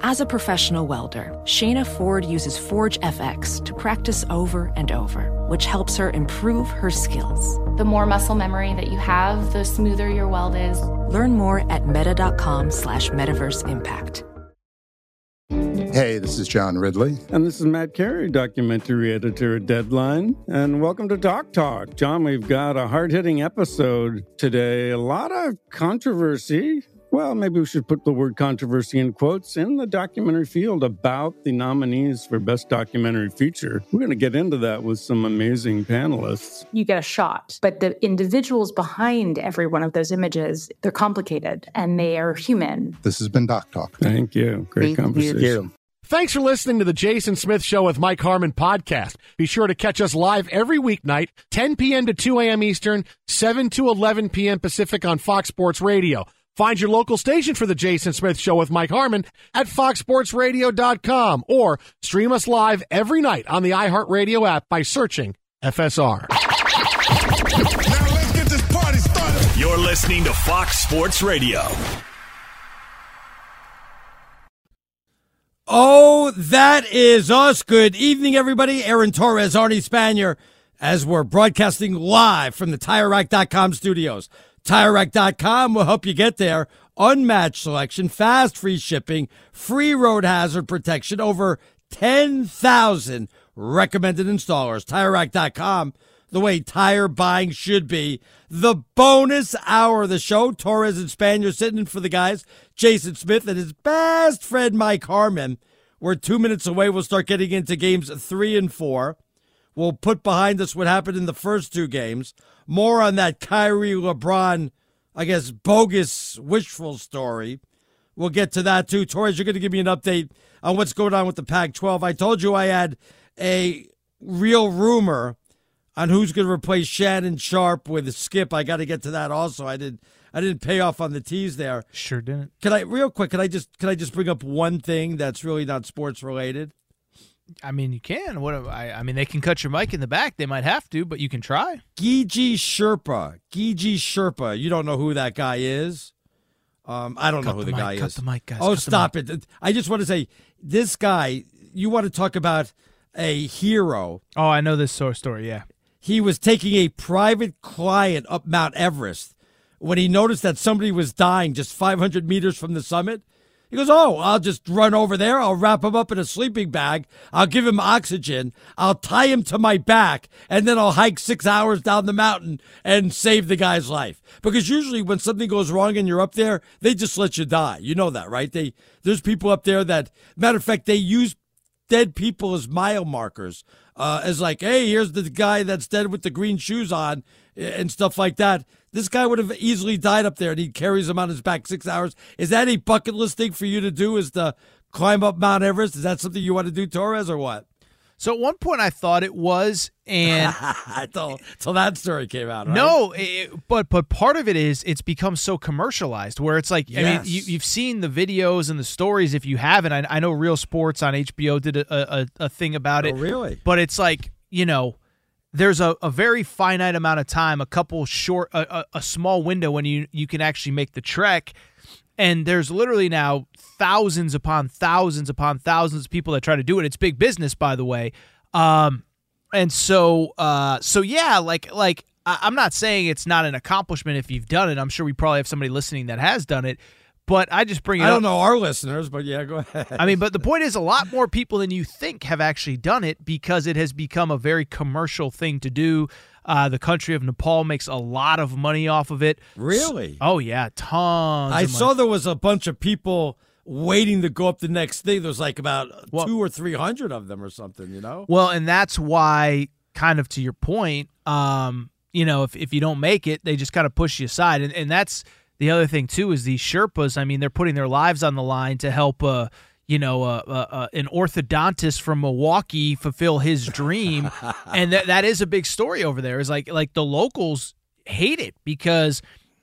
As a professional welder, Shayna Ford uses Forge FX to practice over and over, which helps her improve her skills. The more muscle memory that you have, the smoother your weld is. Learn more at meta.com slash metaverse impact. Hey, this is John Ridley. And this is Matt Carey, documentary editor at Deadline. And welcome to Doc Talk. John, we've got a hard hitting episode today. A lot of controversy well, maybe we should put the word controversy in quotes in the documentary field about the nominees for Best Documentary Feature. We're going to get into that with some amazing panelists. You get a shot, but the individuals behind every one of those images, they're complicated and they are human. This has been Doc Talk. Thank you. Great Thank conversation. You. Thanks for listening to the Jason Smith Show with Mike Harmon podcast. Be sure to catch us live every weeknight, 10 p.m. to 2 a.m. Eastern, 7 to 11 p.m. Pacific on Fox Sports Radio. Find your local station for the Jason Smith Show with Mike Harmon at foxsportsradio.com or stream us live every night on the iHeartRadio app by searching FSR. Now let's get this party started. You're listening to Fox Sports Radio. Oh, that is us. Good evening, everybody. Aaron Torres, Arnie Spanier, as we're broadcasting live from the TireRack.com studios. TireRack.com will help you get there. Unmatched selection, fast free shipping, free road hazard protection, over 10,000 recommended installers. TireRack.com, the way tire buying should be. The bonus hour of the show, Torres and Spanier sitting in for the guys, Jason Smith and his best friend Mike Harmon. We're two minutes away. We'll start getting into games three and four. We'll put behind us what happened in the first two games. More on that Kyrie LeBron, I guess, bogus wishful story. We'll get to that too. Torres, you're going to give me an update on what's going on with the Pac 12. I told you I had a real rumor on who's going to replace Shannon Sharpe with Skip. I got to get to that also. I did. I didn't pay off on the tease there. Sure didn't. Can I real quick? Can I just can I just bring up one thing that's really not sports related? I mean, you can. What I, I mean, they can cut your mic in the back. They might have to, but you can try. Gigi Sherpa. Gigi Sherpa. You don't know who that guy is. Um, I don't cut know who the, the mic, guy cut is. The mic, guys. Oh, cut stop it! I just want to say, this guy. You want to talk about a hero? Oh, I know this story. Yeah, he was taking a private client up Mount Everest when he noticed that somebody was dying just 500 meters from the summit. He goes, Oh, I'll just run over there. I'll wrap him up in a sleeping bag. I'll give him oxygen. I'll tie him to my back. And then I'll hike six hours down the mountain and save the guy's life. Because usually when something goes wrong and you're up there, they just let you die. You know that, right? They, there's people up there that, matter of fact, they use dead people as mile markers. Uh, as like, hey, here's the guy that's dead with the green shoes on and stuff like that. This guy would have easily died up there, and he carries him on his back six hours. Is that a bucket list thing for you to do? Is to climb up Mount Everest? Is that something you want to do, Torres, or what? So at one point I thought it was, and until, until that story came out. Right? no, it, but but part of it is it's become so commercialized where it's like I mean you, you've seen the videos and the stories. If you haven't, I, I know Real Sports on HBO did a, a, a thing about oh, it. Oh, really? But it's like you know. There's a, a very finite amount of time, a couple short, a, a, a small window when you you can actually make the trek, and there's literally now thousands upon thousands upon thousands of people that try to do it. It's big business, by the way. Um, and so, uh, so yeah, like, like I- I'm not saying it's not an accomplishment if you've done it. I'm sure we probably have somebody listening that has done it. But I just bring it I don't know our listeners, but yeah, go ahead. I mean, but the point is, a lot more people than you think have actually done it because it has become a very commercial thing to do. Uh, the country of Nepal makes a lot of money off of it. Really? Oh yeah, tons. I saw there was a bunch of people waiting to go up the next thing. There was like about two or three hundred of them or something. You know? Well, and that's why, kind of to your point, um, you know, if, if you don't make it, they just kind of push you aside. And, and that's the other thing, too, is these Sherpas, I mean, they're putting their lives on the line to help, uh, you know, uh, uh, uh, an orthodontist from Milwaukee fulfill his dream. and that, that is a big story over there. Is like, like the locals hate it because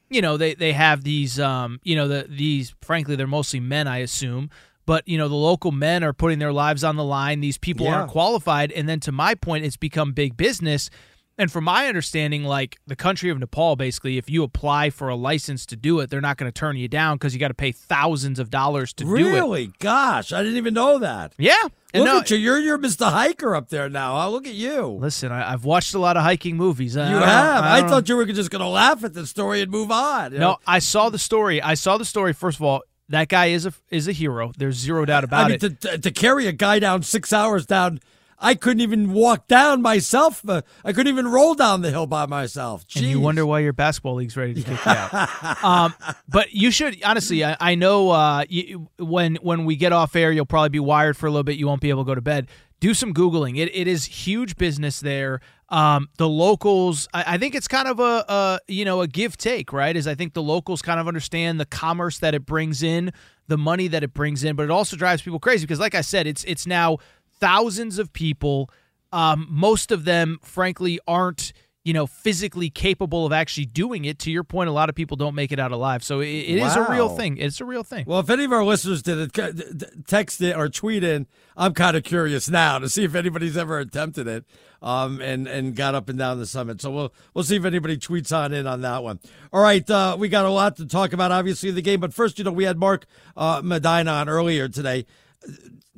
you know they they have these um you know the these frankly they're mostly men I assume but you know the local men are putting their lives on the line these people Yeah. aren't qualified and then to my point it's become big business and from my understanding like the country of Nepal basically if you apply for a license to do it they're not going to turn you down cuz you got to pay thousands of dollars to do it really? Gosh, I didn't even know that. yeah and Look no- at you. You're you're Mr. Hiker up there now. Huh? Look at you. listen I, I've watched a lot of hiking movies I You don't have. I, don't thought you were just going to laugh at the story and move on. you know? No, I saw the story. I saw the story. First of all, that guy is a is a hero. There's zero doubt about I mean, it. to, to carry a guy down six hours down, I couldn't even walk down myself. Uh, I couldn't even roll down the hill by myself. and you wonder why your basketball league's ready to kick you out. um, but you should honestly. I, I know uh, you, when when we get off air, you'll probably be wired for a little bit. You won't be able to go to bed. Do some googling. It it is huge business there. Um, the locals, I, I think it's kind of a, a you know a give take, right? Is I think the locals kind of understand the commerce that it brings in, the money that it brings in, but it also drives people crazy because, like I said, it's it's now thousands of people. Um, most of them, frankly, aren't you know physically capable of actually doing it. To your point, a lot of people don't make it out alive. So it, it is a real thing. It's a real thing. Well, if any of our listeners did it, c- d- d- text it or tweet in. I'm kind of curious now to see if anybody's ever attempted it um, and and got up and down the summit. So we'll we'll see if anybody tweets on in on that one. All right, uh, we got a lot to talk about, obviously the game. But first, you know, we had Mark uh, Medina on earlier today.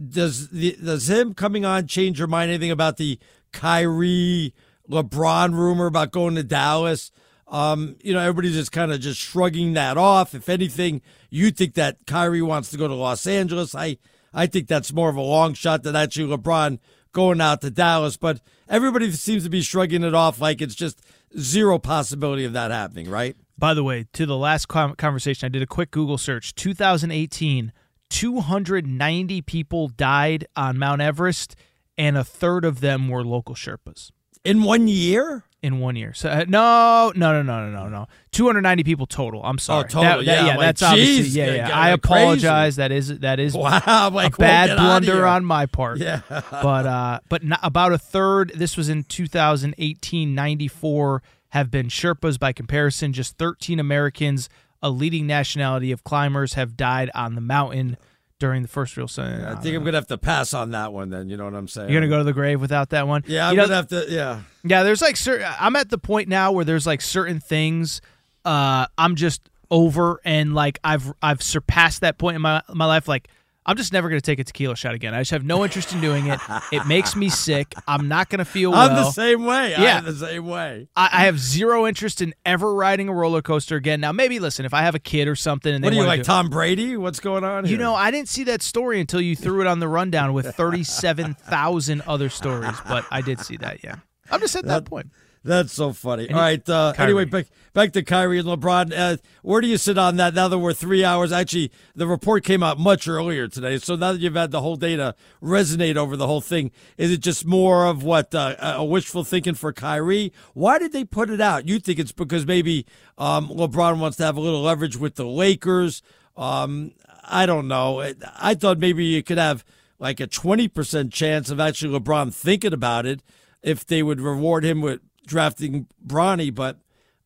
Does the, does him coming on change your mind anything about the Kyrie LeBron rumor about going to Dallas? Um, you know, everybody's just kind of just shrugging that off. If anything, you think that Kyrie wants to go to Los Angeles. I I think that's more of a long shot than actually LeBron going out to Dallas. But everybody seems to be shrugging it off like it's just zero possibility of that happening, right? By the way, to the last conversation, I did a quick Google search. 2018, 290 people died on Mount Everest, and a third of them were local Sherpas In one year? in one year. So uh, no, no, no, no, no, no, no. 290 people total. I'm sorry. Oh, total, That- that- yeah, yeah, like, that's obviously geez, yeah, yeah, yeah. yeah, I like crazy. apologize. That is that is Wow, like, a bad blunder on my part. Yeah. but uh, but about a third. This was in 2018, 94 have been Sherpas. By comparison, just 13 Americans, a leading nationality of climbers, have died on the mountain during the first real sun. I think I'm gonna have to pass on that one. Then you know what I'm saying? You're gonna go to the grave without that one. Yeah, I'm You know, gonna have to. Yeah. yeah, there's like certain. I'm at the point now where there's like certain things. Uh, I'm just over, and like I've I've surpassed that point in my my life. Like I'm just never gonna take a tequila shot again. I just have no interest in doing it. It makes me sick. I'm not gonna feel well. I'm the same way. Yeah. I'm the same way. I, I have zero interest in ever riding a roller coaster again. Now, maybe listen, if I have a kid or something, and they What are you like, Tom Brady? What's going on? You know, I didn't see that story until you threw it on the rundown with 37,000 other stories, but I did see that, yeah. I'm just at that, point. That's so funny. All right. Uh, anyway, back back to Kyrie and LeBron. Uh, where do you sit on that? Now that we're three hours, actually, the report came out much earlier today. So now that you've had the whole day to resonate over the whole thing, is it just more of what uh, a wishful thinking for Kyrie? Why did they put it out? You think it's because maybe um, LeBron wants to have a little leverage with the Lakers? Um, I don't know. I thought maybe you could have like a 20% chance of actually LeBron thinking about it if they would reward him with drafting Bronny, but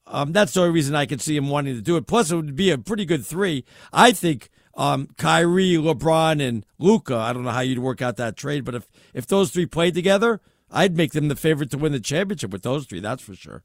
um, that's the only reason I could see him wanting to do it. Plus, it would be a pretty good three. I think um, Kyrie, LeBron, and Luka. I don't know how you'd work out that trade, but if if those three played together, I'd make them the favorite to win the championship with those three. That's for sure.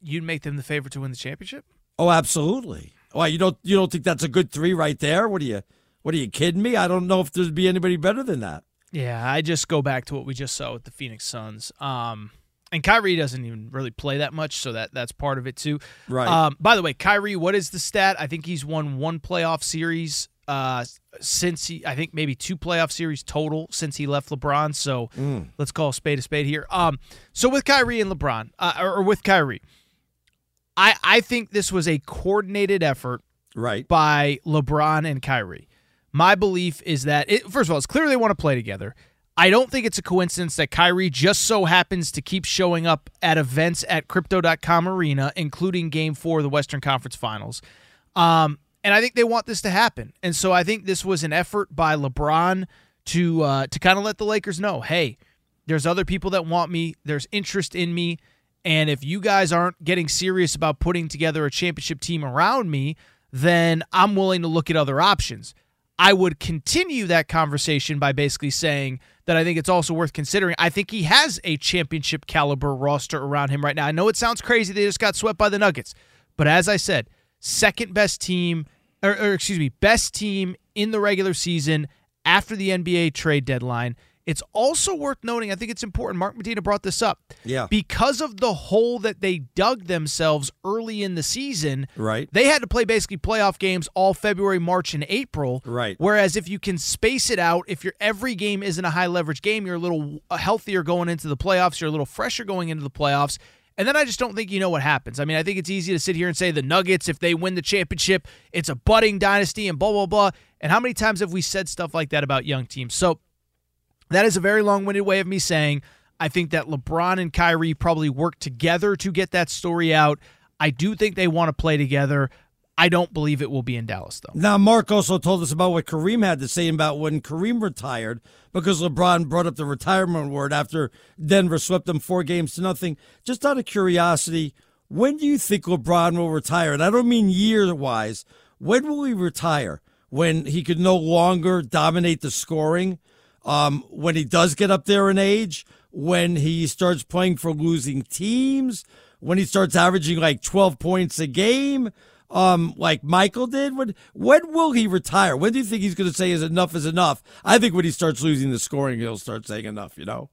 You'd make them the favorite to win the championship? Oh, absolutely. Why you don't you don't think that's a good three right there? What are you what are you kidding me? I don't know if there'd be anybody better than that. Yeah, I just go back to what we just saw with the Phoenix Suns. Um, and Kyrie doesn't even really play that much, so that that's part of it too. Right. Um, by the way, Kyrie, what is the stat? I think he's won one playoff series uh, since he. I think maybe two playoff series total since he left LeBron. So Mm. let's call a spade a spade here. Um, so with Kyrie and LeBron, uh, or, or with Kyrie, I I think this was a coordinated effort, right, by LeBron and Kyrie. My belief is that it, first of all, it's clear they want to play together. I don't think it's a coincidence that Kyrie just so happens to keep showing up at events at Crypto.com Arena, including Game Four of the Western Conference Finals. Um, and I think they want this to happen. And so I think this was an effort by LeBron to uh, to kind of let the Lakers know, hey, there's other people that want me. There's interest in me. And if you guys aren't getting serious about putting together a championship team around me, then I'm willing to look at other options. I would continue that conversation by basically saying that I think it's also worth considering. I think he has a championship caliber roster around him right now. I know it sounds crazy they just got swept by the Nuggets, but as I said, second best team, or, or excuse me, best team in the regular season after the NBA trade deadline. It's also worth noting, I think it's important. Mark Medina brought this up. Yeah. Because of the hole that they dug themselves early in the season, Right. they had to play basically playoff games all February, March, and April. Right. Whereas if you can space it out, if your every game isn't a high leverage game, you're a little healthier going into the playoffs. You're a little fresher going into the playoffs. And then I just don't think you know what happens. I mean, I think it's easy to sit here and say the Nuggets, if they win the championship, it's a budding dynasty and blah, blah, blah. And how many times have we said stuff like that about young teams? So that is a very long winded way of me saying I think that LeBron and Kyrie probably work together to get that story out. I do think they want to play together. I don't believe it will be in Dallas, though. Now, Mark also told us about what Kareem had to say about when Kareem retired because LeBron brought up the retirement word after Denver swept them four games to nothing. Just out of curiosity, when do you think LeBron will retire? And I don't mean year wise. When will he retire? When he could no longer dominate the scoring? Um, when he does get up there in age? When he starts playing for losing teams? When he starts averaging like 12 points a game? um, like Michael did? When when will he retire? When do you think he's going to say is enough is enough? I think when he starts losing the scoring, he'll start saying enough. You know.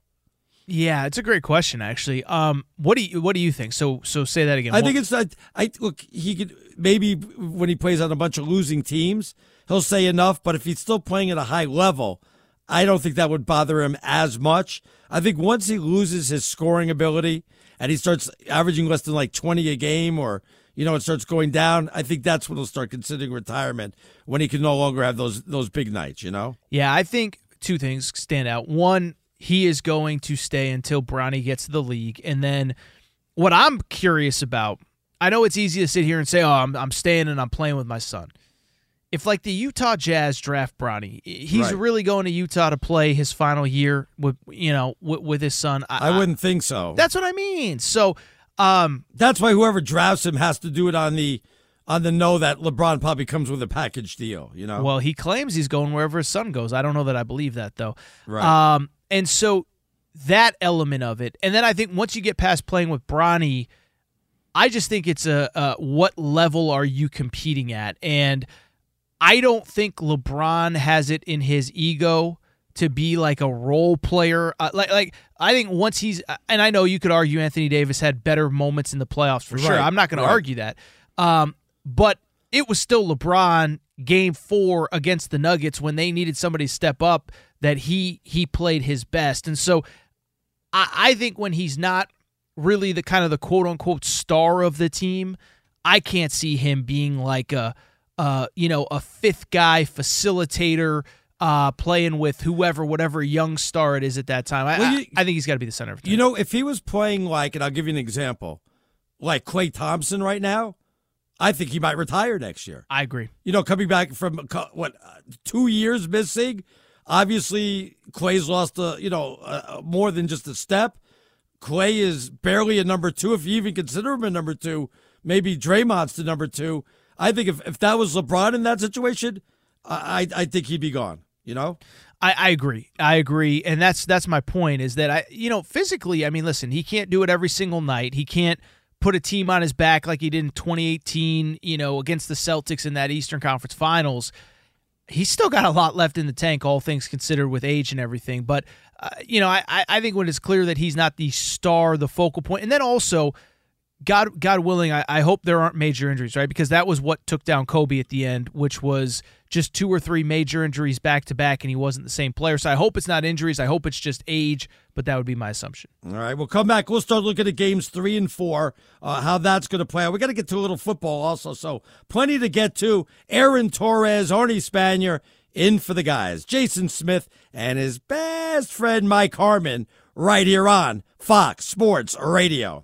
Yeah, it's a great question, actually. Um, what do you what do you think? So so say that again. I think it's I, I look he could maybe when he plays on a bunch of losing teams, he'll say enough. But if he's still playing at a high level, I don't think that would bother him as much. I think once he loses his scoring ability and he starts averaging less than like twenty a game or you know, it starts going down, I think that's when he'll start considering retirement when he can no longer have those those big nights, you know? Yeah, I think two things stand out. One, he is going to stay until Bronny gets to the league. And then what I'm curious about, I know it's easy to sit here and say, oh, I'm, I'm staying and I'm playing with my son. If, like, the Utah Jazz draft Bronny, he's Right. really going to Utah to play his final year with, you know, with, with his son. I wouldn't think so. That's what I mean. So, um, That's why whoever drafts him has to do it on the on the know that LeBron probably comes with a package deal, you know? Well, he claims he's going wherever his son goes. I don't know that I believe that though. Right. Um, and so that element of it, and then I think once you get past playing with Bronny, I just think it's a, a what level are you competing at, and I don't think LeBron has it in his ego to be like a role player. Uh, like, like I think once he's, and I know you could argue Anthony Davis had better moments in the playoffs for sure. I'm not going right. to argue that. Um, but it was still LeBron game four against the Nuggets when they needed somebody to step up that he he played his best. And so I, I think when he's not really the kind of the quote unquote star of the team, I can't see him being like a uh, you know, a fifth guy facilitator uh playing with whoever whatever young star it is at that time. I, Well, I- you- I think he's got to be the center of the You know, if he was playing like, and I'll give you an example, like Klay Thompson right now, I think he might retire next year. I agree. You know, coming back from what two years missing, Obviously, Klay's lost a you know uh, more than just a step. Klay is barely a number two, if you even consider him a number two. Maybe Draymond's the number two. I think if, if that was LeBron in that situation, I I think he'd be gone. You know. I, I agree. I agree, and that's that's my point. Is that I you know physically, I mean, listen, he can't do it every single night. He can't put a team on his back like he did in 2018. You know, against the Celtics in that Eastern Conference Finals. He's still got a lot left in the tank, all things considered, with age and everything. But uh, you know, I I think when it's clear that he's not the star, the focal point, and then also God, God willing, I, I, hope there aren't major injuries, right? Because that was what took down Kobe at the end, which was just two or three major injuries back to back, and he wasn't the same player. So I hope it's not injuries. I hope it's just age, but that would be my assumption. All right, we'll come back. We'll start looking at games three and four, uh, how that's going to play out. We got to get to a little football also, so plenty to get to. Aaron Torres, Arnie Spanier in for the guys. Jason Smith and his best friend Mike Harmon right here on Fox Sports Radio.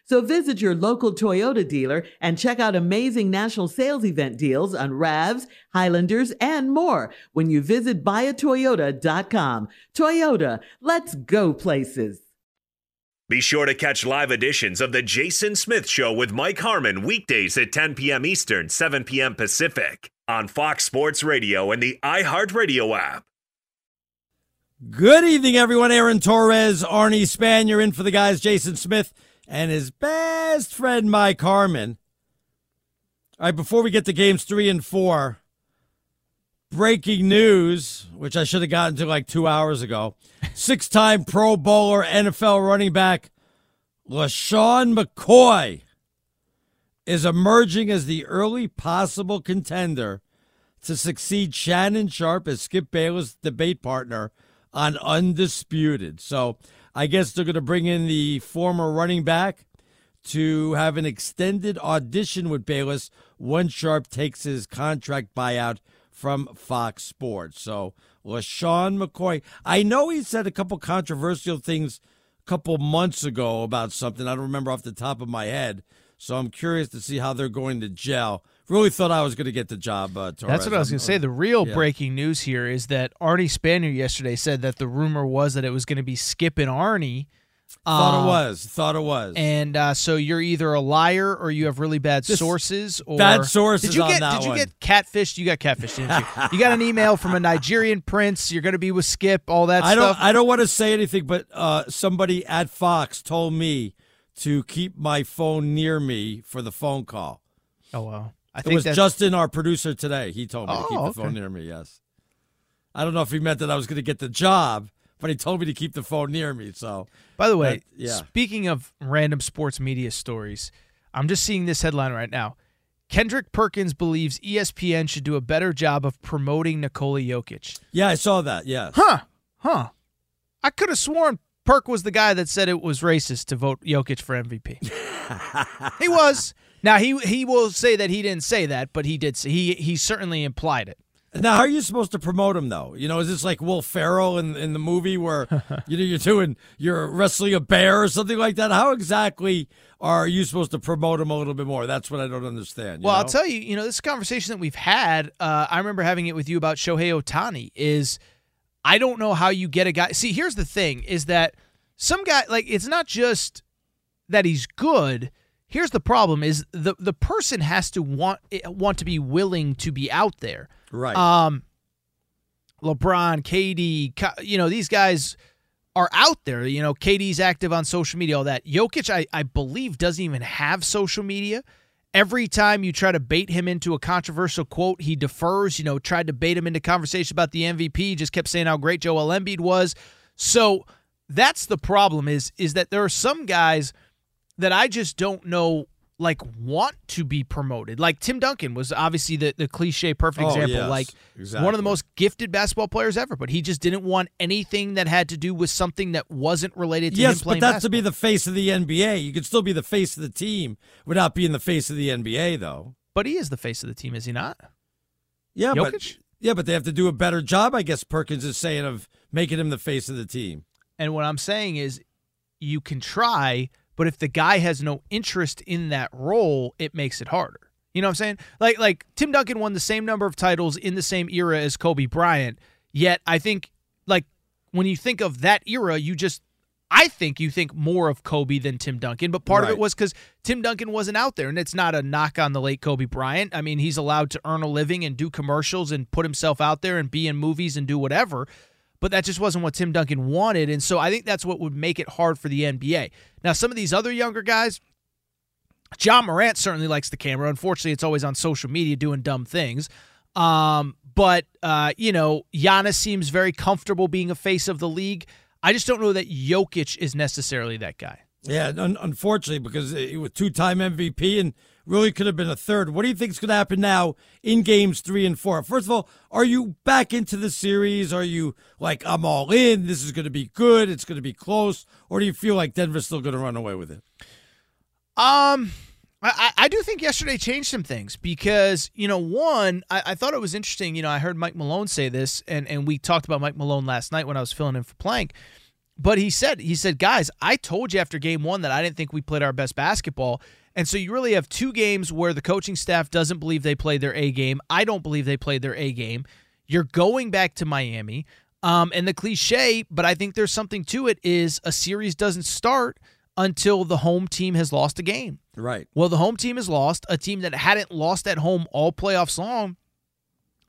So visit your local Toyota dealer and check out amazing national sales event deals on RAVs, Highlanders, and more when you visit buyatoyota.com. Toyota, let's go places. Be sure to catch live editions of The Jason Smith Show with Mike Harmon weekdays at 10 p.m. Eastern, 7 p.m. Pacific on Fox Sports Radio and the iHeartRadio app. Good evening, everyone. Aaron Torres, Arnie Spanier in for the guys, Jason Smith and his best friend Mike Harmon. All right, before we get to games three and four, breaking news, which I should have gotten to like two hours ago. Six time Pro Bowler, NFL running back LeSean McCoy is emerging as the early possible contender to succeed Shannon Sharpe as Skip Bayless' debate partner on Undisputed. So I guess they're going to bring in the former running back to have an extended audition with Bayless once Sharpe takes his contract buyout from Fox Sports. So LeSean McCoy, I know he said a couple controversial things a couple months ago about something. I don't remember off the top of my head. So I'm curious to see how they're going to gel. Really thought I was going to get the job, uh. That's what I was going to say. The real yeah. breaking news here is that Arnie Spanier yesterday said that the rumor was that it was going to be Skip and Arnie. Thought uh, it was. Thought it was. And uh, so you're either a liar or you have really bad Just sources. Or bad sources did you get, Did you one. get catfished? You got catfished, didn't you? you got an email from a Nigerian prince. You're going to be with Skip. All that I stuff. don't. I don't want to say anything, but uh, somebody at Fox told me to keep my phone near me for the phone call. Oh wow! I it think was Justin, our producer today. He told me oh, to keep oh, the okay. phone near me. Yes. I don't know if he meant that I was going to get the job, but he told me to keep the phone near me. So, by the way, that, yeah. Speaking of random sports media stories, I'm just seeing this headline right now. Kendrick Perkins believes ESPN should do a better job of promoting Nikola Jokic. Yeah, I saw that. Yeah. Huh. Huh. I could have sworn Perk was the guy that said it was racist to vote Jokic for MVP. he was. Now he he will say that he didn't say that, but he did. Say, he he certainly implied it. Now, how are you supposed to promote him though? You know, is this like Will Ferrell in in the movie where you know you're doing you're wrestling a bear or something like that? How exactly are you supposed to promote him a little bit more? That's what I don't understand. well, know? I'll tell you. You know, this conversation that we've had. Uh, I remember having it with you about Shohei Ohtani. Is I don't know how you get a guy. See, here's the thing: is that some guy like it's not just that he's good. Here's the problem: is the the person has to want want to be willing to be out there. Right. Um. LeBron, KD, you know these guys are out there. You know, KD's active on social media, all that. Jokic, I, I believe, doesn't even have social media. Every time you try to bait him into a controversial quote, he defers. You know, tried to bait him into conversation about the MVP, just kept saying how great Joel Embiid was. So that's the problem is is that there are some guys that I just don't know like want to be promoted. Like Tim Duncan was obviously the, the cliche perfect oh, example. Yes, like exactly. one of the most gifted basketball players ever, but he just didn't want anything that had to do with something that wasn't related to yes, but that's basketball. to be the face of the NBA. You could still be the face of the team without being the face of the NBA, though. But he is the face of the team, is he not? Yeah, Jokic? but yeah, but they have to do a better job, I guess. Perkins is saying of making him the face of the team. And what I'm saying is, you can try, but if the guy has no interest in that role, it makes it harder. You know what I'm saying? Like like Tim Duncan won the same number of titles in the same era as Kobe Bryant, yet I think like when you think of that era, you just I think you think more of Kobe than Tim Duncan, but part right. of it was because Tim Duncan wasn't out there, and it's not a knock on the late Kobe Bryant. I mean, he's allowed to earn a living and do commercials and put himself out there and be in movies and do whatever but that just wasn't what Tim Duncan wanted. And so I think that's what would make it hard for the NBA. Now, some of these other younger guys, Ja Morant certainly likes the camera. Unfortunately, it's always on social media doing dumb things. Um, but, uh, you know, Giannis seems very comfortable being a face of the league. I just don't know that Jokic is necessarily that guy. Yeah, un- unfortunately, because he was two time MVP and really could have been a third. What do you think is going to happen now in games three and four? First of all, are you back into the series? Are you like, I'm all in? This is going to be good. It's going to be close. Or do you feel like Denver's still going to run away with it? Um, I, I do think yesterday changed some things because, you know, one, I, I thought it was interesting. You know, I heard Mike Malone say this, and, and we talked about Mike Malone last night when I was filling in for Plank. But he said, he said, guys, I told you after game one that I didn't think we played our best basketball. And so you really have two games where the coaching staff doesn't believe they played their A game. I don't believe they played their A game. You're going back to Miami. Um, and the cliche, but I think there's something to it, is a series doesn't start until the home team has lost a game. Right. Well, the home team has lost, a team that hadn't lost at home all playoffs long.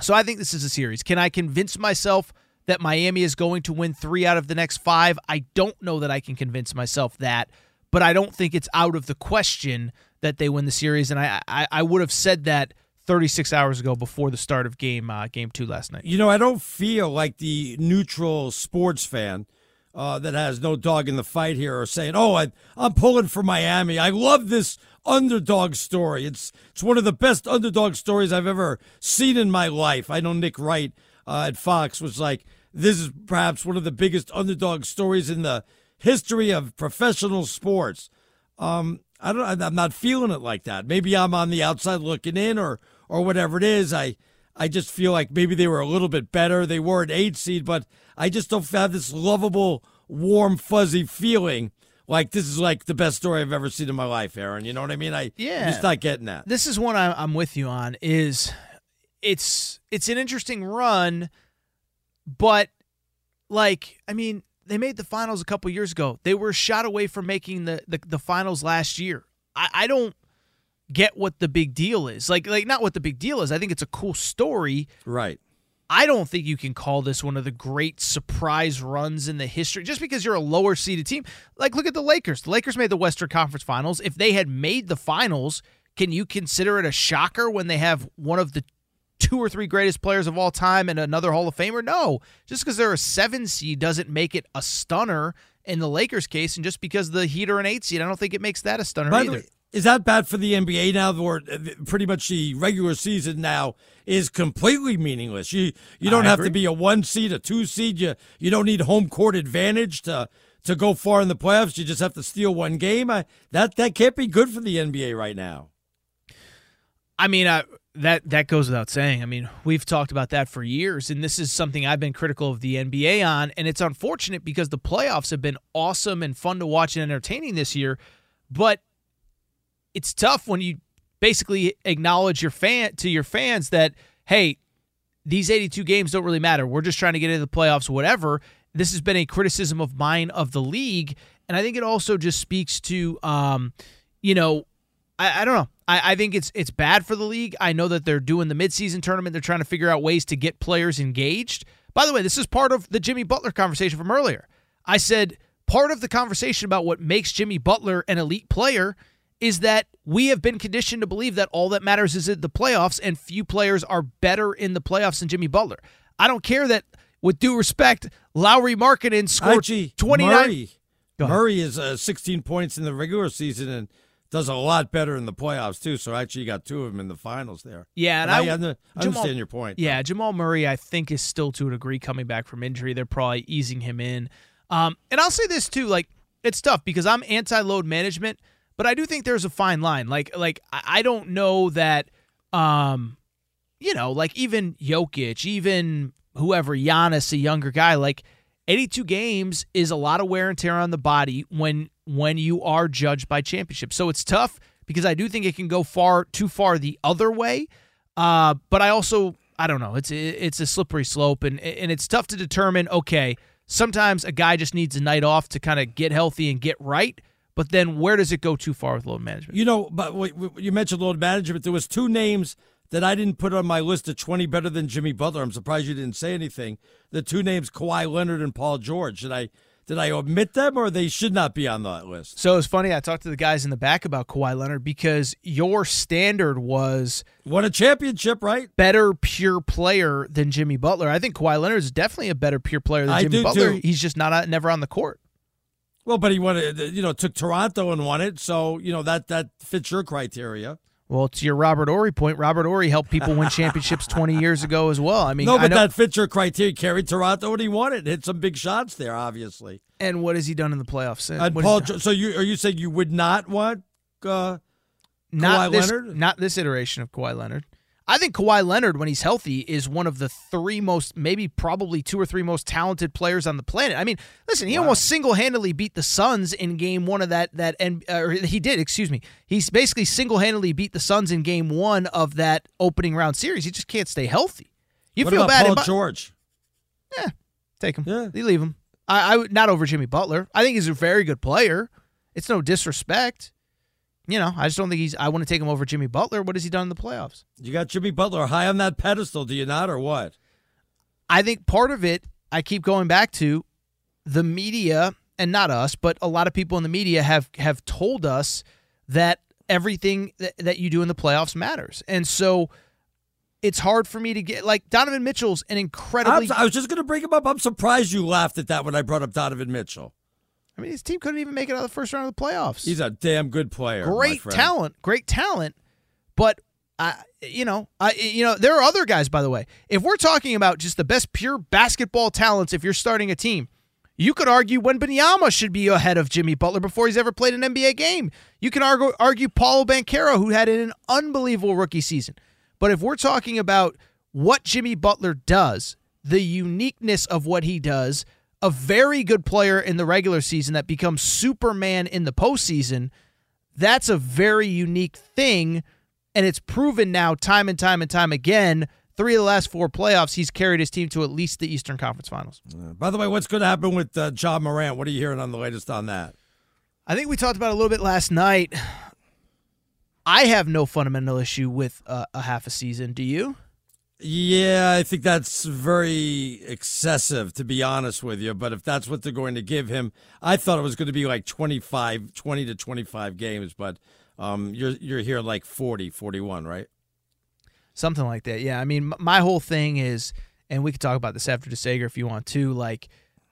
So I think this is a series. Can I convince myself that Miami is going to win three out of the next five? I don't know that I can convince myself that but I don't think it's out of the question that they win the series. And I I, I would have said that 36 hours ago before the start of game uh, game two last night. You know, I don't feel like the neutral sports fan uh, that has no dog in the fight here or saying, "Oh, I, I'm pulling for Miami. I love this underdog story. It's it's one of the best underdog stories I've ever seen in my life." I know Nick Wright uh, at Fox was like, "This is perhaps one of the biggest underdog stories in the history of professional sports." Um, I don't. I'm not feeling it like that. Maybe I'm on the outside looking in, or or whatever it is. I I just feel like maybe they were a little bit better. They were an eight seed, but I just don't have this lovable, warm, fuzzy feeling like this is like the best story I've ever seen in my life, Aaron. You know what I mean? I yeah, I'm just not getting that. This is one I'm with you on. Is it's it's an interesting run, but like I mean they made the finals a couple years ago. They were shot away from making the, the, the finals last year. I, I don't get what the big deal is. Like like not what the big deal is. I think it's a cool story. Right. I don't think you can call this one of the great surprise runs in the history just because you're a lower seeded team. Like look at the Lakers. The Lakers made the Western Conference Finals. If they had made the finals, can you consider it a shocker when they have one of the two or three greatest players of all time and another Hall of Famer? No. Just because they're a seven seed doesn't make it a stunner in the Lakers case. And just because the Heat are an eight seed, I don't think it makes that a stunner By either. Way, is that bad for the NBA now? Or pretty much the regular season now is completely meaningless. You you don't I have agree. to be a one seed, a two seed. You you don't need home court advantage to to go far in the playoffs. You just have to steal one game. I, that that can't be good for the NBA right now. I mean, uh, that that goes without saying. I mean, we've talked about that for years, and this is something I've been critical of the NBA on, and it's unfortunate because the playoffs have been awesome and fun to watch and entertaining this year, but it's tough when you basically acknowledge your fan to your fans that hey, these 82 games don't really matter. We're just trying to get into the playoffs, whatever. This has been a criticism of mine of the league, and I think it also just speaks to, um, you know, I, I don't know. I, I think it's it's bad for the league. I know that they're doing the midseason tournament. They're trying to figure out ways to get players engaged. By the way, this is part of the Jimmy Butler conversation from earlier. I said part of the conversation about what makes Jimmy Butler an elite player is that we have been conditioned to believe that all that matters is in the playoffs, and few players are better in the playoffs than Jimmy Butler. I don't care that, with due respect, Lauri Markkanen scored Archie, 29. Murray, Murray is uh, 16 points in the regular season and does a lot better in the playoffs too. So actually, you got two of them in the finals there. Yeah, and I, I, Jamal- understand your point. Yeah, Jamal Murray, I think, is still to a degree coming back from injury. They're probably easing him in. Um, and I'll say this too, like it's tough because I'm anti-load management, but I do think there's a fine line. Like, like I I don't know that, um, you know, like even Jokic, even whoever, Giannis, a younger guy, like 82 games is a lot of wear and tear on the body when when you are judged by championships. So it's tough because I do think it can go far too far the other way. Uh, but I also I don't know. It's it's a slippery slope and and it's tough to determine. Okay, sometimes a guy just needs a night off to kind of get healthy and get right. But then where does it go too far with load management? You know, but you mentioned load management. There was two names that I didn't put on my list of 20 better than Jimmy Butler. I'm surprised you didn't say anything. The two names, Kawhi Leonard and Paul George. Did I did I omit them, or they should not be on that list? So it's funny. I talked to the guys in the back about Kawhi Leonard because your standard was won a championship, right? Better pure player than Jimmy Butler. I think Kawhi Leonard is definitely a better pure player than I Jimmy do, Butler. too. He's just not never on the court. Well, but he won it. You know, took Toronto and won it. So you know that that fits your criteria. Well, to your Robert Horry point, Robert Horry helped people win championships 20 years ago as well. I mean, no, but know- that fits your criteria. Carried Toronto and he won it. Hit some big shots there, obviously. And what has he done in the playoffs since? And What Paul, has he done? so you are you saying you would not want uh, not Kawhi this, Leonard? not this iteration of Kawhi Leonard. I think Kawhi Leonard, when he's healthy, is one of the three most, maybe probably two or three most talented players on the planet. I mean, listen, he almost single-handedly beat the Suns in Game One of that that, and or he did, excuse me. He's basically single-handedly beat the Suns in Game One of that opening round series. He just can't stay healthy. You what feel about bad Paul about George? Yeah, take him. Yeah. You leave him. I, I would not over Jimmy Butler. I think he's a very good player. It's no disrespect. You know, I just don't think he's. I want to take him over Jimmy Butler. What has he done in the playoffs? You got Jimmy Butler high on that pedestal, do you not, or what? I think part of it, I keep going back to the media and not us, but a lot of people in the media have have told us that everything that, that you do in the playoffs matters. And so it's hard for me to get like Donovan Mitchell's an incredibly. I'm, I was just going to bring him up. I'm surprised you laughed at that when I brought up Donovan Mitchell. I mean, his team couldn't even make it out of the first round of the playoffs. He's a damn good player. Great talent, great talent, but I, you know, I, you know, there are other guys. By the way, if we're talking about just the best pure basketball talents, if you're starting a team, you could argue Wembanyama should be ahead of Jimmy Butler before he's ever played an NBA game. You can argue argue Paolo Banchero, who had an unbelievable rookie season. But if we're talking about what Jimmy Butler does, the uniqueness of what he does, a very good player in the regular season that becomes Superman in the postseason, that's a very unique thing. And it's proven now time and time and time again. Three of the last four playoffs, he's carried his team to at least the Eastern Conference Finals. Uh, by the way, what's going to happen with uh, Ja Morant? What are you hearing on the latest on that? I think we talked about it a little bit last night. I have no fundamental issue with uh, a half a season. Do you? Yeah, I think that's very excessive, to be honest with you. But if that's what they're going to give him, I thought it was going to be like 25, 20 to 25 games. But um, you're, you're here like 40, 41, right? Something like that. Yeah. I mean, my whole thing is, and we could talk about this after DeSager if you want to, like,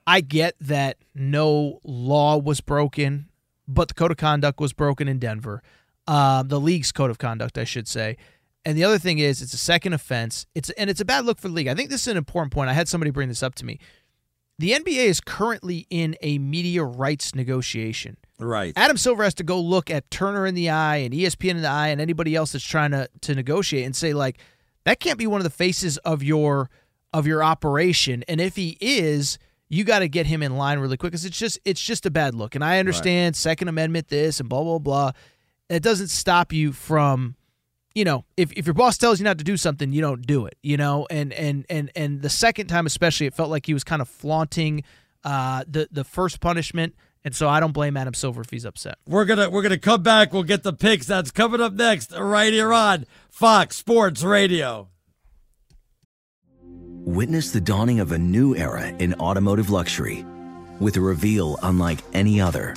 I get that no law was broken, but the code of conduct was broken in Denver. Uh, the league's code of conduct, I should say. And the other thing is, it's a second offense. It's and it's a bad look for the league. I think this is an important point. I had somebody bring this up to me. The NBA is currently in a media rights negotiation. Right. Adam Silver has to go look at Turner in the eye and ESPN in the eye and anybody else that's trying to to negotiate and say like that can't be one of the faces of your of your operation. And if he is, you got to get him in line really quick because it's just it's just a bad look. And I understand right. Second Amendment this and blah blah blah. It doesn't stop you from you know, if, if your boss tells you not to do something, you don't do it, you know, and and and and the second time especially, it felt like he was kind of flaunting uh, the the first punishment, and so I don't blame Adam Silver if he's upset. We're gonna we're gonna come back. We'll get the picks. That's coming up next, right here on Fox Sports Radio. Witness the dawning of a new era in automotive luxury, with a reveal unlike any other,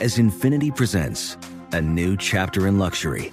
as Infiniti presents a new chapter in luxury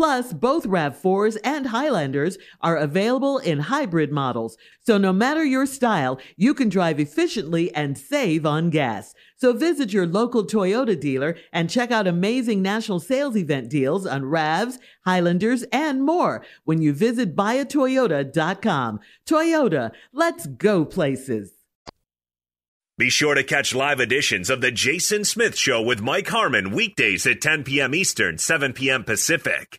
Plus, both RAV4s and Highlanders are available in hybrid models, so no matter your style, you can drive efficiently and save on gas. So visit your local Toyota dealer and check out amazing national sales event deals on RAVs, Highlanders, and more when you visit buyatoyota.com. Toyota, let's go places. Be sure to catch live editions of The Jason Smith Show with Mike Harmon weekdays at 10 p.m. Eastern, 7 p.m. Pacific.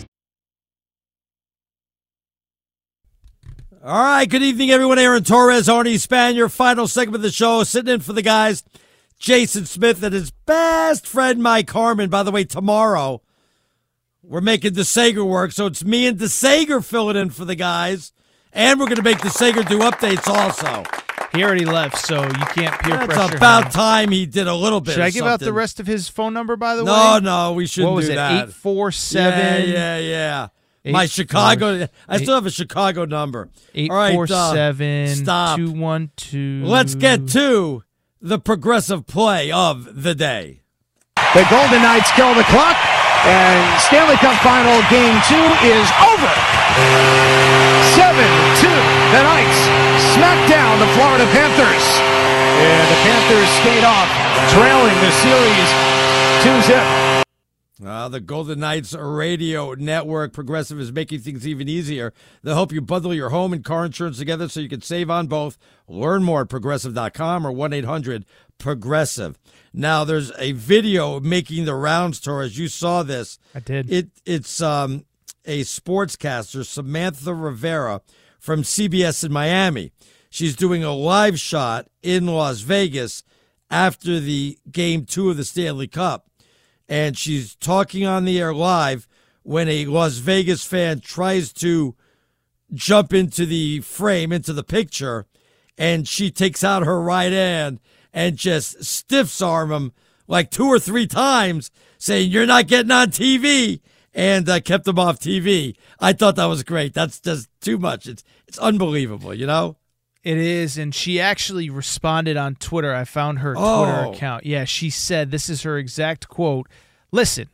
All right, good evening, everyone. Aaron Torres, Arnie Spanier, final segment of the show, sitting in for the guys, Jason Smith and his best friend Mike Harmon. By the way, tomorrow we're making the DeSager work, so it's me and DeSager filling in for the guys, and we're going to make DeSager do updates also. He already left, so you can't peer That's pressure. about him. time he did a little bit. Should I give out the rest of his phone number? By the No, way, No, no, we shouldn't What was do it? that. Eight four seven. Yeah, yeah, yeah. My Chicago. four- I still have a Chicago number. Eight All right, four uh, seven Stop. two one two. Let's get to the progressive play of the day. The Golden Knights kill the clock, and Stanley Cup Final Game 2 is over. 7-2. The Knights smack down the Florida Panthers. And the Panthers skate off, trailing the series 2-zip. Uh, the Golden Knights Radio Network Progressive is making things even easier. They'll help you bundle your home and car insurance together so you can save on both. Learn more at progressive.com or 1 800 Progressive. Now, there's a video making the rounds, Torres. You saw this. I did. It It's um, a sportscaster, Samantha Rivera from CBS in Miami. She's doing a live shot in Las Vegas after the game two of the Stanley Cup and she's talking on the air live when a Las Vegas fan tries to jump into the frame, into the picture, and she takes out her right hand and just stiffs arm him like two or three times, saying, You're not getting on TV. And uh, kept him off TV. I thought that was great. That's just too much. It's it's unbelievable, you know? It is, and she actually responded on Twitter. I found her Oh. Twitter account. Yeah, she said this is her exact quote. Listen,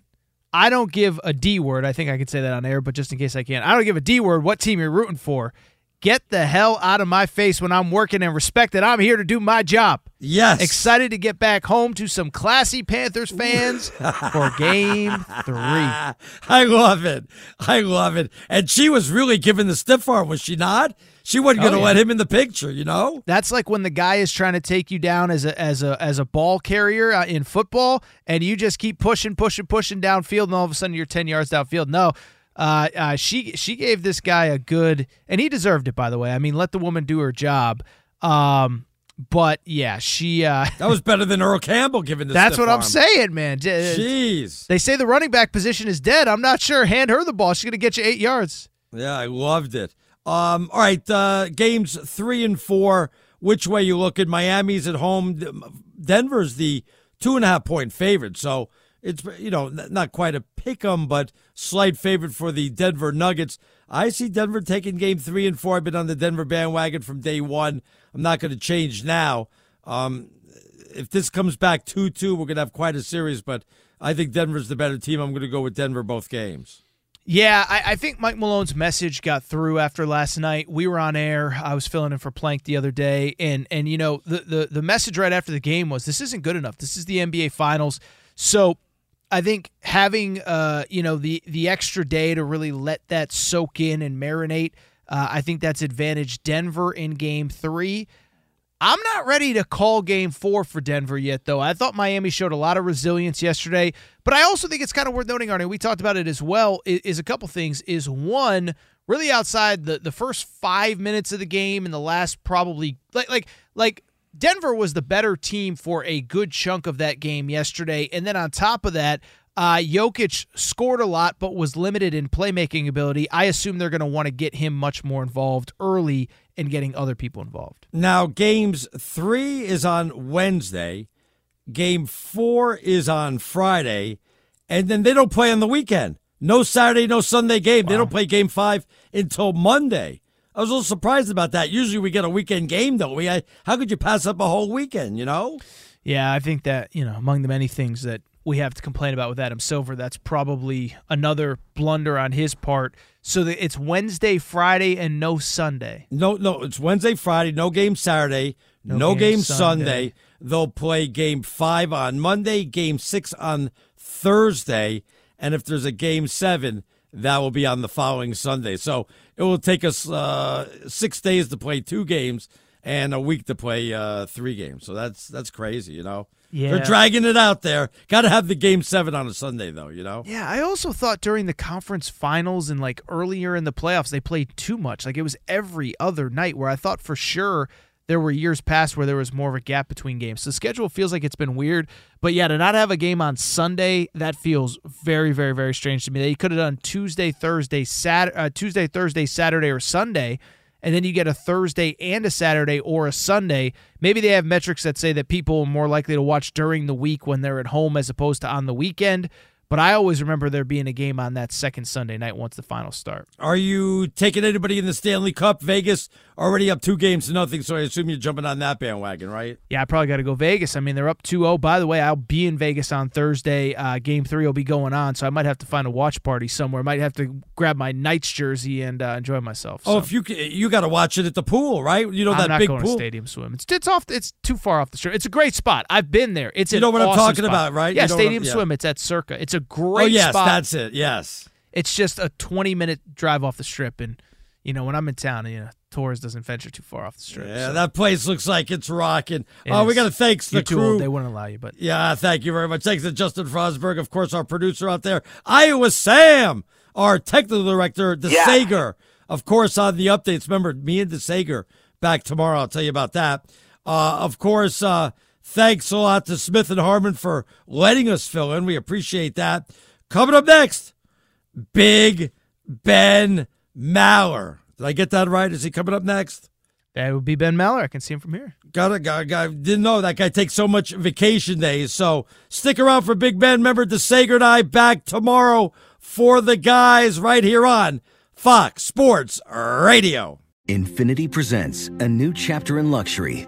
I don't give a D word. I think I could say that on air, but just in case I can't, I don't give a D word what team you're rooting for. Get the hell out of my face when I'm working and respect that I'm here to do my job. Yes. Excited to get back home to some classy Panthers fans for game three. I love it. I love it. And she was really giving the stiff arm, was she not? She wasn't going to Oh, yeah. let him in the picture, you know? That's like when the guy is trying to take you down as a as a as a ball carrier uh, in football, and you just keep pushing, pushing, pushing downfield, and all of a sudden you're ten yards downfield. No, uh, uh, she she gave this guy a good, and he deserved it, by the way. I mean, let the woman do her job. Um, but yeah, she. Uh, That was better than Earl Campbell giving the That's what I'm saying, man. Jeez. They say the running back position is dead. I'm not sure. Hand her the ball. She's gonna get you eight yards. Yeah, I loved it. Um, all right, uh, games three and four. Which way you look at Miami's at home. Denver's the two and a half point favorite. So it's you know not quite a pick 'em, but slight favorite for the Denver Nuggets. I see Denver taking game three and four. I've been on the Denver bandwagon from day one. I'm not going to change now. Um, if this comes back 2 2, we're going to have quite a series, but I think Denver's the better team. I'm going to go with Denver both games. Yeah, I, I, think Mike Malone's message got through after last night. We were on air. I was filling in for Plank the other day, and and you know the the the message right after the game was this isn't good enough. This is the NBA Finals, so I think having uh you know the the extra day to really let that soak in and marinate. Uh, I think that's advantage Denver in Game Three. I'm not ready to call game four for Denver yet, though. I thought Miami showed a lot of resilience yesterday, but I also think it's kind of worth noting, Arnie, we talked about it as well, is, a couple things. Is one, really outside the, the first five minutes of the game and the last probably like like like Denver was the better team for a good chunk of that game yesterday. And then on top of that, uh, Jokic scored a lot, but was limited in playmaking ability. I assume they're going to want to get him much more involved early in getting other people involved. Now, games three is on Wednesday, game four is on Friday, and then they don't play on the weekend. No Saturday, no Sunday game. Wow. They don't play game five until Monday. I was a little surprised about that. Usually we get a weekend game, don't we? I, how could you pass up a whole weekend, you know? Yeah, I think that, you know, among the many things that we have to complain about with Adam Silver. That's probably another blunder on his part. So that it's Wednesday, Friday, and no Sunday. No, no, it's Wednesday, Friday, no game Saturday, no, no game, game Sunday. Sunday. They'll play game five on Monday, game six on Thursday, and if there's a game seven, that will be on the following Sunday. So it will take us uh, six days to play two games and a week to play uh, three games. So that's that's crazy, you know. Yeah. They're dragging it out there. Got to have the game seven on a Sunday, though, you know? Yeah, I also thought during the conference finals and like earlier in the playoffs, they played too much. Like it was every other night where I thought for sure there were years past where there was more of a gap between games. The schedule feels like it's been weird, but yeah, to not have a game on Sunday, that feels very, very, very strange to me. They could have done Tuesday, Thursday, Saturday, uh, Tuesday, Thursday, Saturday, or Sunday and then you get a Thursday and a Saturday or a Sunday. Maybe they have metrics that say that people are more likely to watch during the week when they're at home as opposed to on the weekend. But I always remember there being a game on that second Sunday night once the finals start. Are you taking anybody in the Stanley Cup? Vegas already up two games to nothing, so I assume you're jumping on that bandwagon, right? Yeah, I probably got to go Vegas. I mean, they're up 2 0. By the way, I'll be in Vegas on Thursday. Uh, game three will be going on, so I might have to find a watch party somewhere. Might have to grab my Knights jersey and uh, enjoy myself. Oh, so. Oh, if you you got to watch it at the pool, right? You know I'm that big going pool. To stadium swim. It's it's off. It's too far off the strip. It's a great spot. I've been there. It's you know what awesome I'm talking spot. about, right? Yeah, you know stadium yeah. swim. It's at Circa. It's a great. Oh yes, spot. that's it. Yes. It's just a 20 minute drive off the strip, and you know when I'm in town, you know Torres doesn't venture too far off the strip. Yeah, so. that place looks like it's rocking. oh, we got to thanks You're the crew. Old. They wouldn't allow you, but yeah, thank you very much. Thanks to Justin Frosberg, of course, our producer out there. Iowa Sam, our technical director, the yeah. of course, on the updates. Remember, me and DeSager back tomorrow. I'll tell you about that. Uh, of course, uh, thanks a lot to Smith and Harmon for letting us fill in. We appreciate that. Coming up next, Big Ben Maller. Did I get that right? Is he coming up next? That would be Ben Maller. I can see him from here. Got it. Got, got, didn't know that guy takes so much vacation days. So stick around for Big Ben. Remember, DeSager and I back tomorrow for the guys right here on Fox Sports Radio. Infiniti presents a new chapter in luxury,